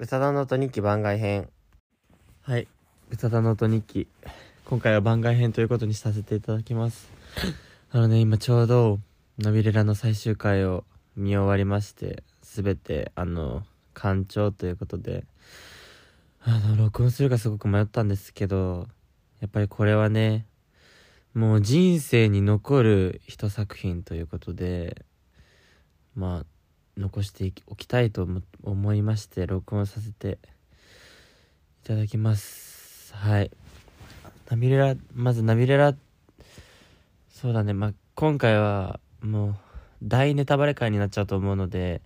宇佐田の音日記番外編。はい。宇多田の音日記。今回は番外編ということにさせていただきます。あのね、今ちょうど、ナビレラの最終回を見終わりまして、すべて、あの、完聴ということで、あの、録音するかすごく迷ったんですけど、やっぱりこれはね、もう人生に残る一作品ということで、まあ、残しておきたいと思いまして、録音させていただきます。はい。ナビレラ、まずナビレラ、そうだね、まあ、今回はもう大ネタバレ会になっちゃうと思うので、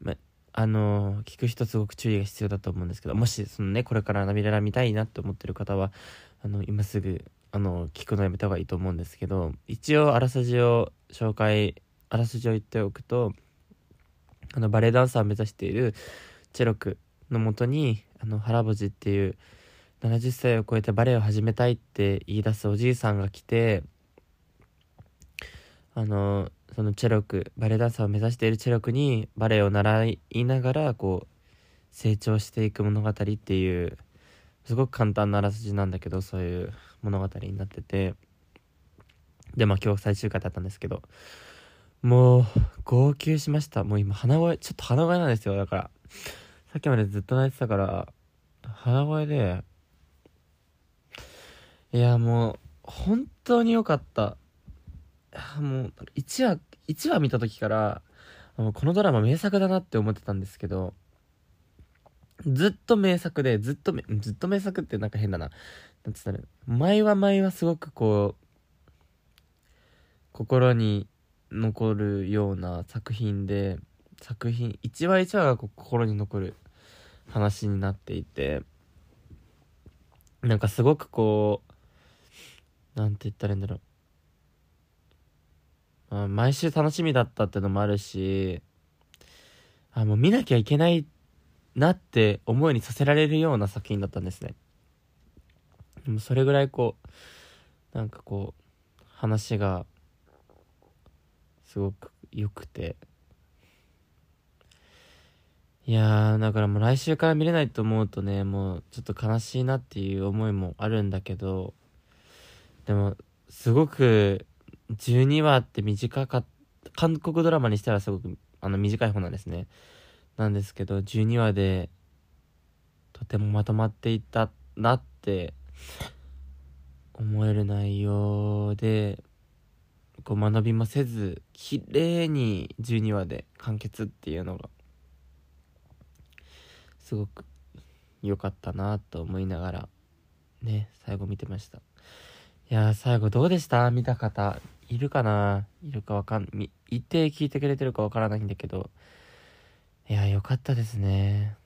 まあ、あの、聞く人すごく注意が必要だと思うんですけど、もしそのね、これからナビレラ見たいなって思ってる方は、あの、今すぐ、あの、聞くのやめた方がいいと思うんですけど、一応あらすじを紹介、あらすじを言っておくと、あの、バレエダンサーを目指しているチェロクのもとに、あの、原ボジっていう、70歳を超えてバレエを始めたいって言い出すおじいさんが来て、あの、そのチェロク、バレエダンサーを目指しているチェロクにバレエを習いながら、こう、成長していく物語っていう、すごく簡単なあらすじなんだけど、そういう物語になってて、で、まあ今日最終回だったんですけど、もう、号泣しました。もう今、鼻声、ちょっと鼻声なんですよ。だから、さっきまでずっと泣いてたから、鼻声で、いや、もう、本当に良かった。もう、1話、1話見た時から、このドラマ名作だなって思ってたんですけど、ずっと名作で、ずっと、ずっと名作ってなんか変だな。なんつったら、前は前はすごくこう、心に残るような作品で、作品、一話一話が心に残る話になっていて、なんかすごくこう、なんて言ったらいいんだろう。まあ、毎週楽しみだったってのもあるし、あ、もう見なきゃいけないなって思いにさせられるような作品だったんですね。でもそれぐらいこう、なんかこう、話が、すごく良くて。いやー、だからもう来週から見れないと思うとね、もうちょっと悲しいなっていう思いもあるんだけど、でも、すごく、12話って短かった、韓国ドラマにしてはすごく、あの、短い方なんですね。なんですけど、12話で、とてもまとまっていったなって、思える内容で、こう学びもせず、綺麗に12話で完結っていうのが、すごく良かったなと思いながら、ね、最後見てました。いや、最後どうでした？見た方、いるかな？いるかわかん、み、いて聞いてくれてるかわからないんだけど、いやー、よかったですね。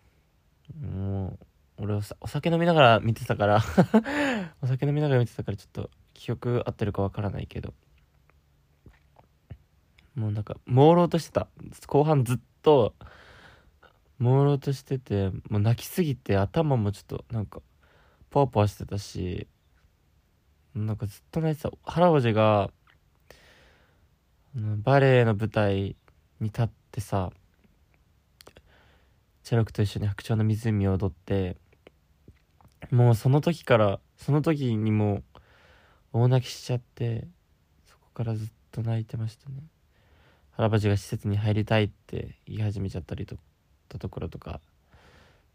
もう、俺おさお酒飲みながら見てたから。お酒飲みながら見てたからちょっと記憶合ってるかわからないけど、もうなんか、朦朧としてた。後半ずっと、朦朧としてて、もう泣きすぎて頭もちょっとなんか、ポワポワしてたし、なんかずっと泣いてた。原おじが、バレエの舞台に立ってさ、チェロクと一緒に白鳥の湖を踊って、もうその時から、その時にもう大泣きしちゃって、そこからずっと泣いてましたね。原バジが施設に入りたいって言い始めちゃったりとたところとか、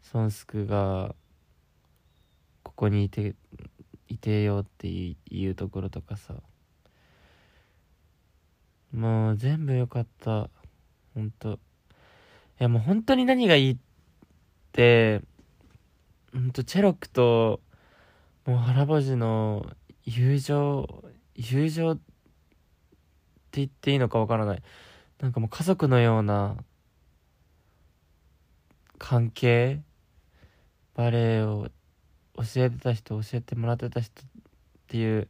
ソンスクが、ここにいて、いてよっていうところとかさ、もう全部良かった。ほんと。いやもう本当に何がいいって、ほんとチェロックと、もう原ボジの友情、友情って言っていいのかわからない。なんかもう家族のような関係バレエを教えてた人、教えてもらってた人っていう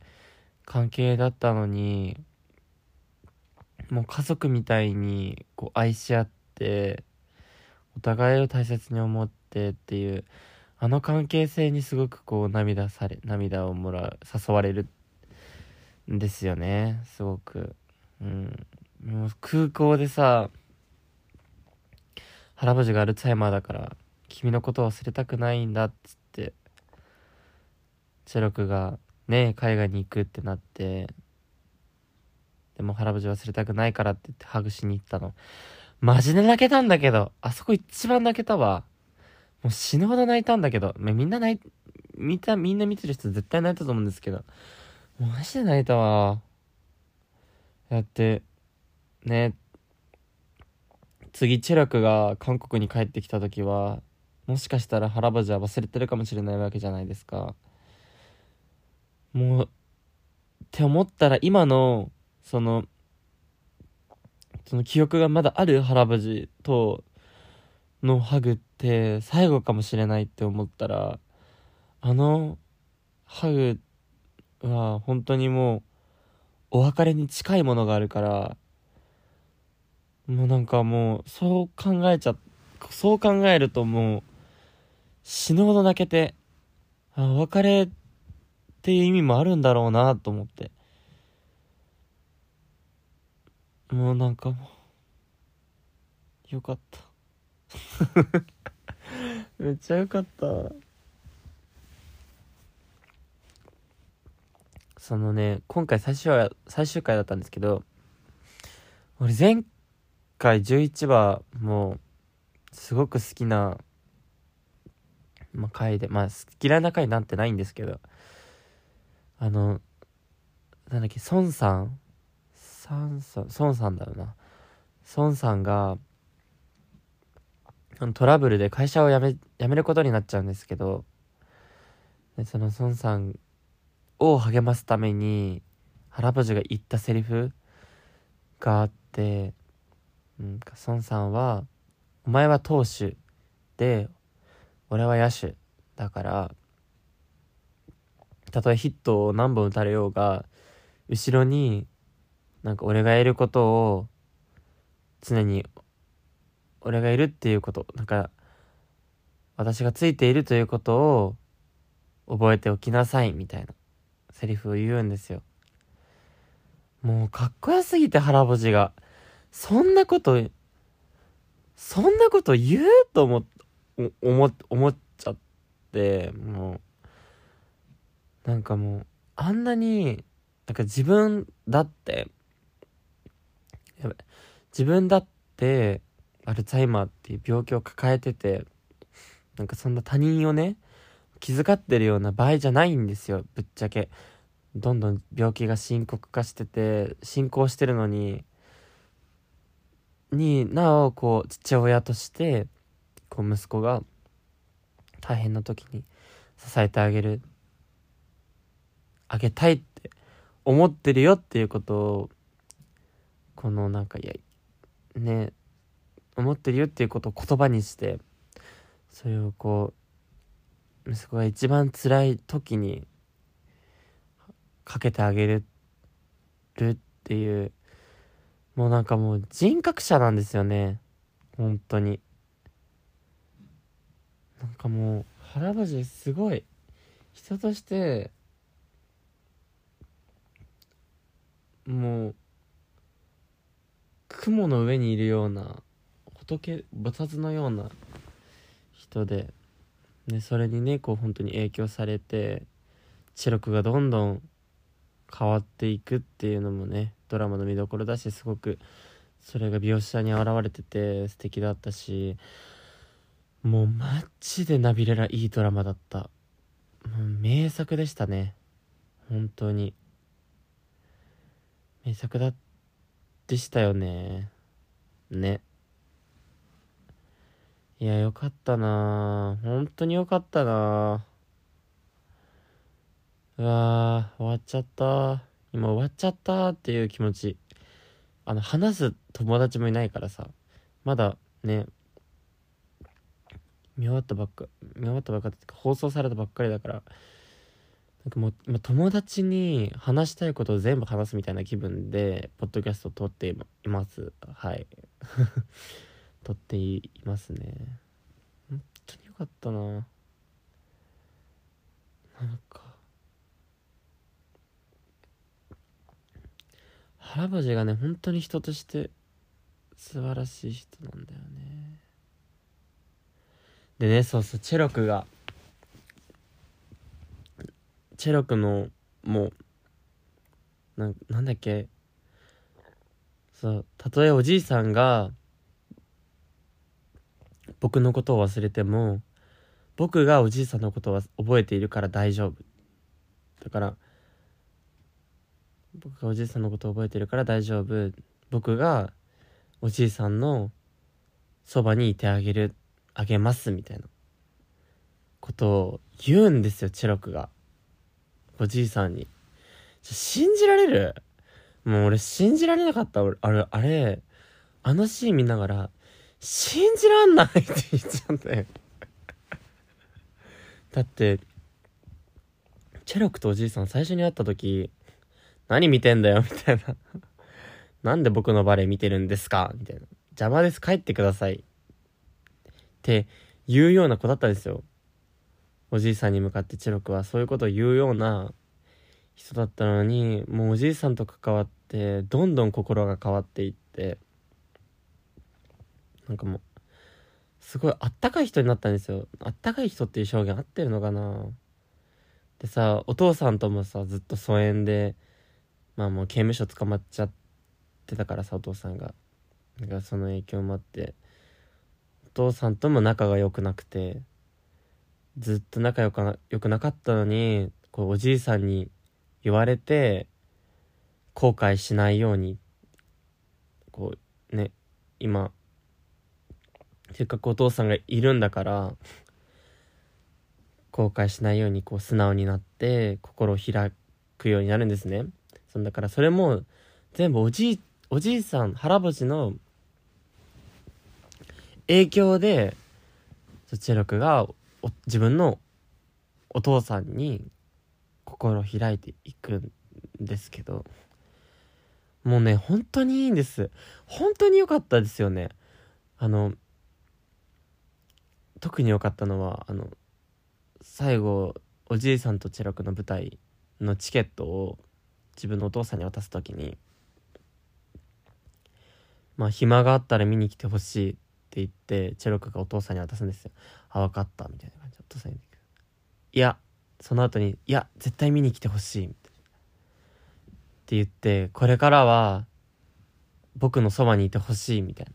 関係だったのに、もう家族みたいにこう愛し合って、お互いを大切に思ってっていう、あの関係性にすごくこう涙され、涙をもらう、誘われるんですよね、すごく。うん。もう空港でさ、原星がアルツハイマーだから、君のことを忘れたくないんだっつってチェロクがね海外に行くってなってでも原淵忘れたくないからって言ってハグしに行ったの。マジで泣けたんだけどあそこ一番泣けたわ。もう死ぬほど泣いたんだけどみんな泣い見たみんな見てる人絶対泣いたと思うんですけどマジで泣いたわ。だってね。次チェラクが韓国に帰ってきた時はもしかしたら腹ばじは忘れてるかもしれないわけじゃないですか。もうって思ったら今のそのその記憶がまだある腹ばじとのハグって最後かもしれないって思ったらあのハグは本当にもうお別れに近いものがあるからもうなんかもうそう考えちゃそう考えるともう死ぬほど泣けてあお別れっていう意味もあるんだろうなと思って。もうなんかもうよかった。めっちゃよかった。そのね今回最終話最終回だったんですけど俺前回11話もうすごく好きな、まあ、回でまあ嫌いな回なんてないんですけどあのなんだっけ孫さん？さんさん孫さんだよな。孫さんがトラブルで会社を辞め辞めることになっちゃうんですけどでその孫さんを励ますために原星が言ったセリフがあって、うん、孫さんは「お前は投手で俺は野手だからたとえヒットを何本打たれようが後ろになんか俺がいることを常に俺がいるっていうことなんか私がついているということを覚えておきなさいみたいなセリフを言うんですよ。もうかっこよすぎて腹星が。そんなこと、そんなこと言うと思、思、思っちゃって、もう、なんかもう、あんなに、なんか自分だって、やばい、自分だって、アルツハイマーっていう病気を抱えてて、なんかそんな他人をね、気遣ってるような場合じゃないんですよ、ぶっちゃけ。どんどん病気が深刻化してて進行してるのにになおこう父親としてこう息子が大変な時に支えてあげる。あげたいって思ってるよっていうことをこのなんかいやね思ってるよっていうことを言葉にしてそれをこう息子が一番辛い時にかけてあげるっていうもうなんかもう人格者なんですよね。本当に。なんかもう原橋すごい。人としてもう雲の上にいるような仏菩薩のような人で、ね、それにねこう本当に影響されて知力がどんどん変わっていくっていうのもねドラマの見どころだしすごくそれが描写に現れてて素敵だったしもうマジでナビレラいいドラマだった。もう名作でしたね。本当に。名作だでしたよね。ね。いやよかったな。本当によかったな。うわー終わっちゃった。今終わっちゃったっていう気持ち。あの話す友達もいないからさ。まだね。見終わったばっか見終わったばっかって放送されたばっかりだから。なんかもう友達に話したいことを全部話すみたいな気分でポッドキャストを撮っています。はい。撮っていますね。本当によかったな。なんか原橋がね本当に人として素晴らしい人なんだよね。でねそうそうチェロクがチェロクのもうななんだっけ。そうたとえおじいさんが僕のことを忘れても僕がおじいさんのことを覚えているから大丈夫。だから僕がおじいさんのことを覚えてるから大丈夫。僕がおじいさんのそばにいてあげるあげますみたいなことを言うんですよチェロクが。おじいさんに。信じられる？もう俺信じられなかった。俺あれあれあのシーン見ながら信じらんないって言っちゃったよだってチェロクとおじいさん最初に会った時何見てんだよみたいな。なんで僕のバレエ見てるんですかみたいな。邪魔です帰ってください。って言うような子だったんですよ。おじいさんに向かってチロクはそういうことを言うような人だったのにもうおじいさんと関わってどんどん心が変わっていって。なんかもうすごいあったかい人になったんですよ。あったかい人っていう表現合ってるのかな。でさお父さんともさずっと疎遠でまあもう刑務所捕まっちゃってたからさお父さんが。だからその影響もあって。お父さんとも仲が良くなくて。ずっと仲良くな良くなかったのにこうおじいさんに言われて後悔しないように。こうね今せっかくお父さんがいるんだから後悔しないようにこう素直になって心を開くようになるんですね。そだからそれも全部おじいおじいさん原星の影響でチェロクが自分のお父さんに心を開いていくんですけどもうね本当にいいんです。本当に良かったですよね。あの特に良かったのはあの最後おじいさんとチェロクの舞台のチケットを自分のお父さんに渡す時にまあ暇があったら見に来てほしいって言ってチェロクがお父さんに渡すんですよ。あ分かった。みたいな感じでお父さんにいやその後にいや絶対見に来てほしいって言ってこれからは僕のそばにいてほしい。みたいな。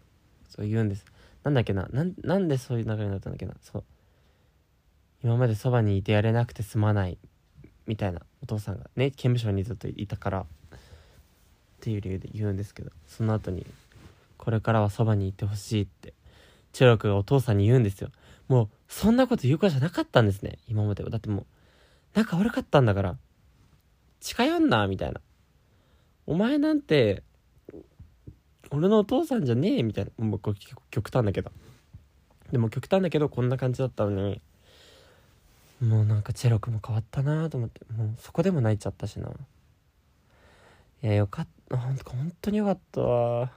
そう言うんです。なんだっけな。なんなんでそういう流れになったんだっけな。そう。今までそばにいてやれなくてすまない。みたいなお父さんがね刑務所にずっといたからっていう理由で言うんですけどその後にこれからはそばにいてほしいってチェロクがお父さんに言うんですよ。もうそんなこと言う子じゃなかったんですね今までは。だってもう仲悪かったんだから近寄んなみたいな。お前なんて俺のお父さんじゃねえみたいな。もう結構極端だけど。でも極端だけどこんな感じだったのにもうなんかチェロクも変わったなと思ってもうそこでも泣いちゃったしな。いやよかった。ほん本当によかったわ。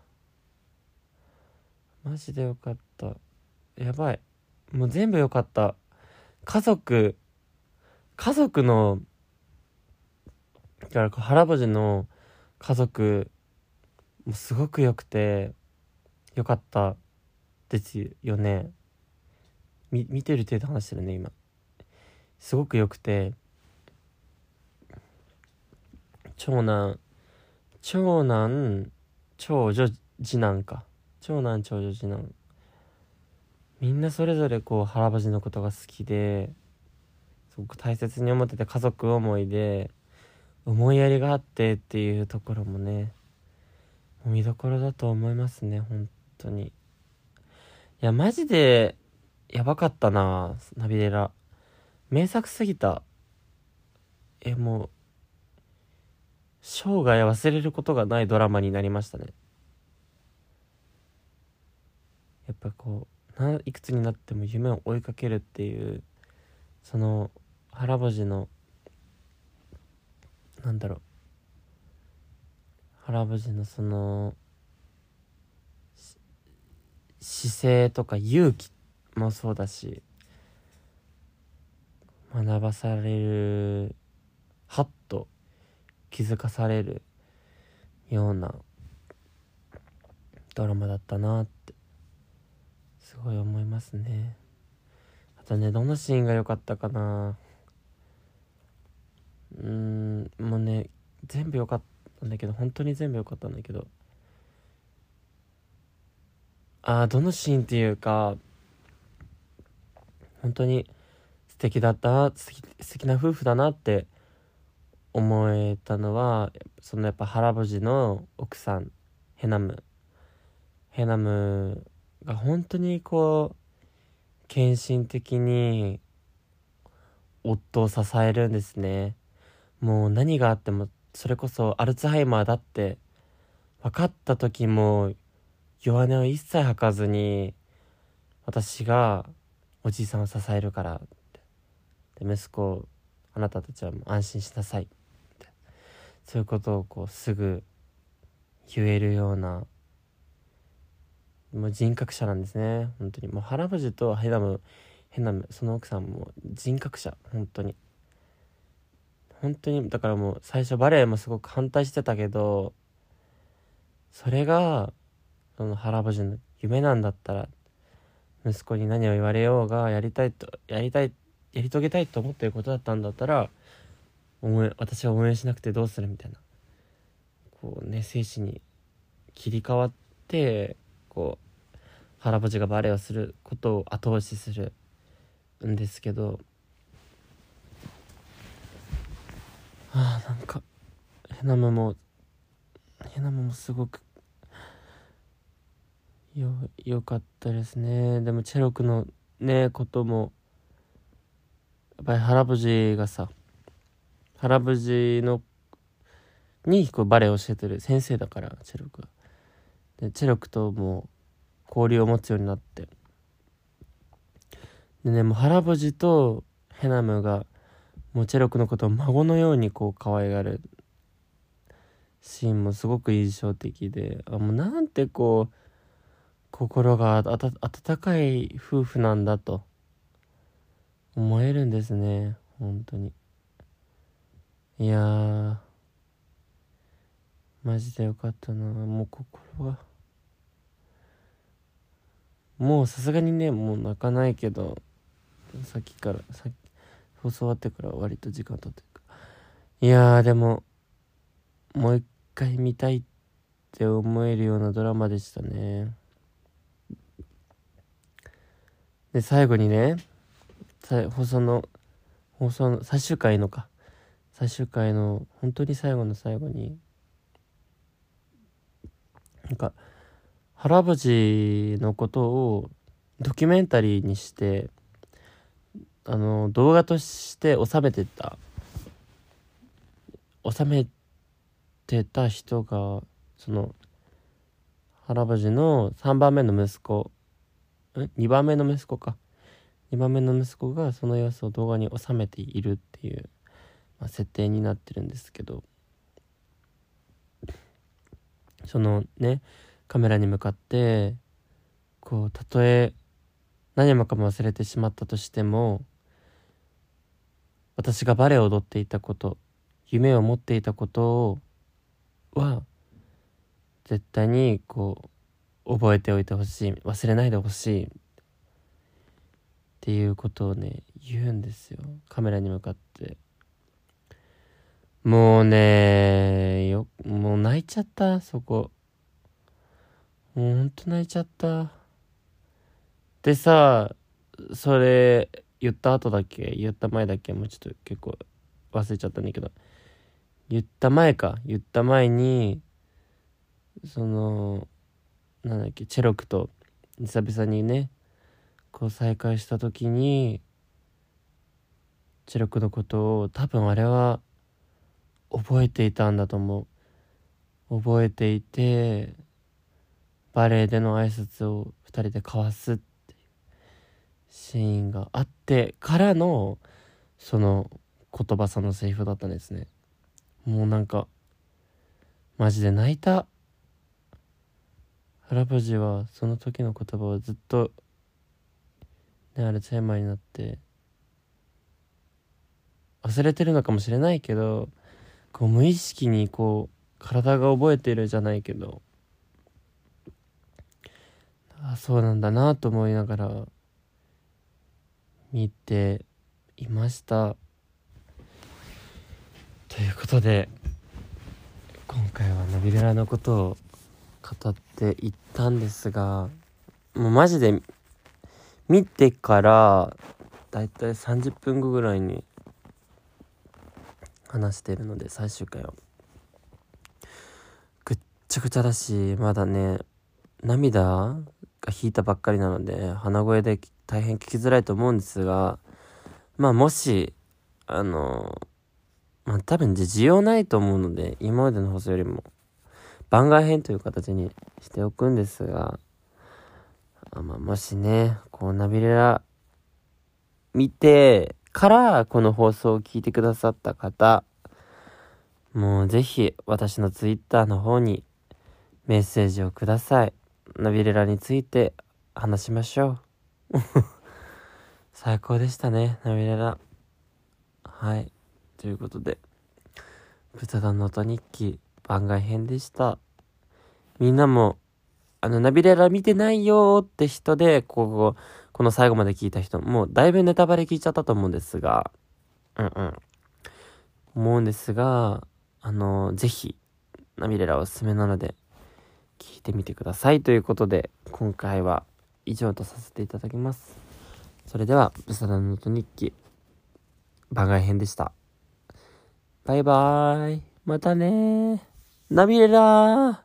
マジでよかった。やばい。もう全部よかった。家族家族のだから原星の家族もすごく良くてよかったですよね。見てる程度話してるね今。すごく良くて長男長男長女次男か。長男長女次男。みんなそれぞれこう原星のことが好きですごく大切に思ってて家族思いで思いやりがあってっていうところもね見どころだと思いますね本当に。いやマジでやばかったなナビレラ。名作すぎた。えもう生涯忘れることがないドラマになりましたね。やっぱこうないくつになっても夢を追いかけるっていうその原星のなんだろう。原星のその姿勢とか勇気もそうだし学ばされるはっと気づかされるようなドラマだったなってすごい思いますね。あとねどのシーンが良かったかな。うーんもうね全部良かったんだけど本当に全部良かったんだけど。あーどのシーンっていうか本当に敵だったな素敵な夫婦だなって思えたのはそのやっぱ原星の奥さんヘナム。ヘナムが本当にこう献身的に夫を支えるんですね。もう何があってもそれこそアルツハイマーだって分かった時も弱音を一切吐かずに私がおじいさんを支えるからで息子あなたたちはもう安心しなさい。ってそういうことをこうすぐ言えるようなもう人格者なんですね。本当に。もう原藤とヘナムヘナムその奥さんも人格者。本当に。本当にだからもう最初バレエもすごく反対してたけどそれがその原藤の夢なんだったら息子に何を言われようがやりたいとやりたいやり遂げたいと思ってることだったんだったら応援私は応援しなくてどうするみたいな。こうね精神に切り替わってこう原星がバレエをすることを後押しするんですけどああなんかヘナムもヘナムもすごくよよかったですね。でもチェロクのねこともっぱり原星がさ原星のにこうバレエを教えてる先生だからチェロクがでチェロクとも交流を持つようになって。でねもう原星とヘナムがもうチェロクのことを孫のようにこう可愛がるシーンもすごく印象的であもうなんてこう心が温かい夫婦なんだと。思えるんですね。本当に。いやーマジでよかったな。もう心がもうさすがにねもう泣かないけどさっきからさっき放送終わってから割と時間経ってるかいやーでももう一回見たいって思えるようなドラマでしたね。で最後にね放送の放送の最終回のか。最終回の本当に最後の最後になんか原星のことをドキュメンタリーにしてあの動画として収めてた。収めてた人がその原星の3番目の息子2番目の息子か。2番目の息子がその様子を動画に収めているっていう、まあ、設定になってるんですけどそのねカメラに向かってこうたとえ何もかも忘れてしまったとしても私がバレエを踊っていたこと夢を持っていたことは絶対にこう覚えておいてほしい忘れないでほしいっていうことをね言うんですよ。カメラに向かって。もうねよもう泣いちゃったそこ。もうほんと泣いちゃった。でさそれ言った後だっけ？言った前だっけ？もうちょっと結構忘れちゃったんだけど。言った前か。言った前にそのなんだっけ？チェロクと久々にねこう再会した時にチェロクのことを多分あれは覚えていたんだと思う。覚えていてバレエでの挨拶を2人で交わすっていうシーンがあってからのその言葉さのセリフだったんですね。もうなんかマジで泣いた。原藤はその時の言葉をずっとねアルツハイマになって。忘れてるのかもしれないけどこう無意識にこう体が覚えてるじゃないけど。あそうなんだなと思いながら見ていました。ということで今回はナビレラのことを語っていったんですがもうマジで見てからだいたい30分後ぐらいに話してるので最終回を。ぐっちゃぐちゃだしまだね涙が引いたばっかりなので鼻声で大変聞きづらいと思うんですがまあもしあのまあ多分需要ないと思うので今までの放送よりも番外編という形にしておくんですがあまあもしねこうナビレラ見てからこの放送を聞いてくださった方もうぜひ私のツイッターの方にメッセージをください。ナビレラについて話しましょう。最高でしたねナビレラ。はい。ということで豚の音日記番外編でした。みんなもあのナビレラ見てないよって人でこここの最後まで聞いた人もうだいぶネタバレ聞いちゃったと思うんですが。うんうん。思うんですがあのぜひナビレラおすすめなので聞いてみてくださいということで今回は以上とさせていただきます。それではブサダの音日記番外編でした。バイバーイ。またねナビレラ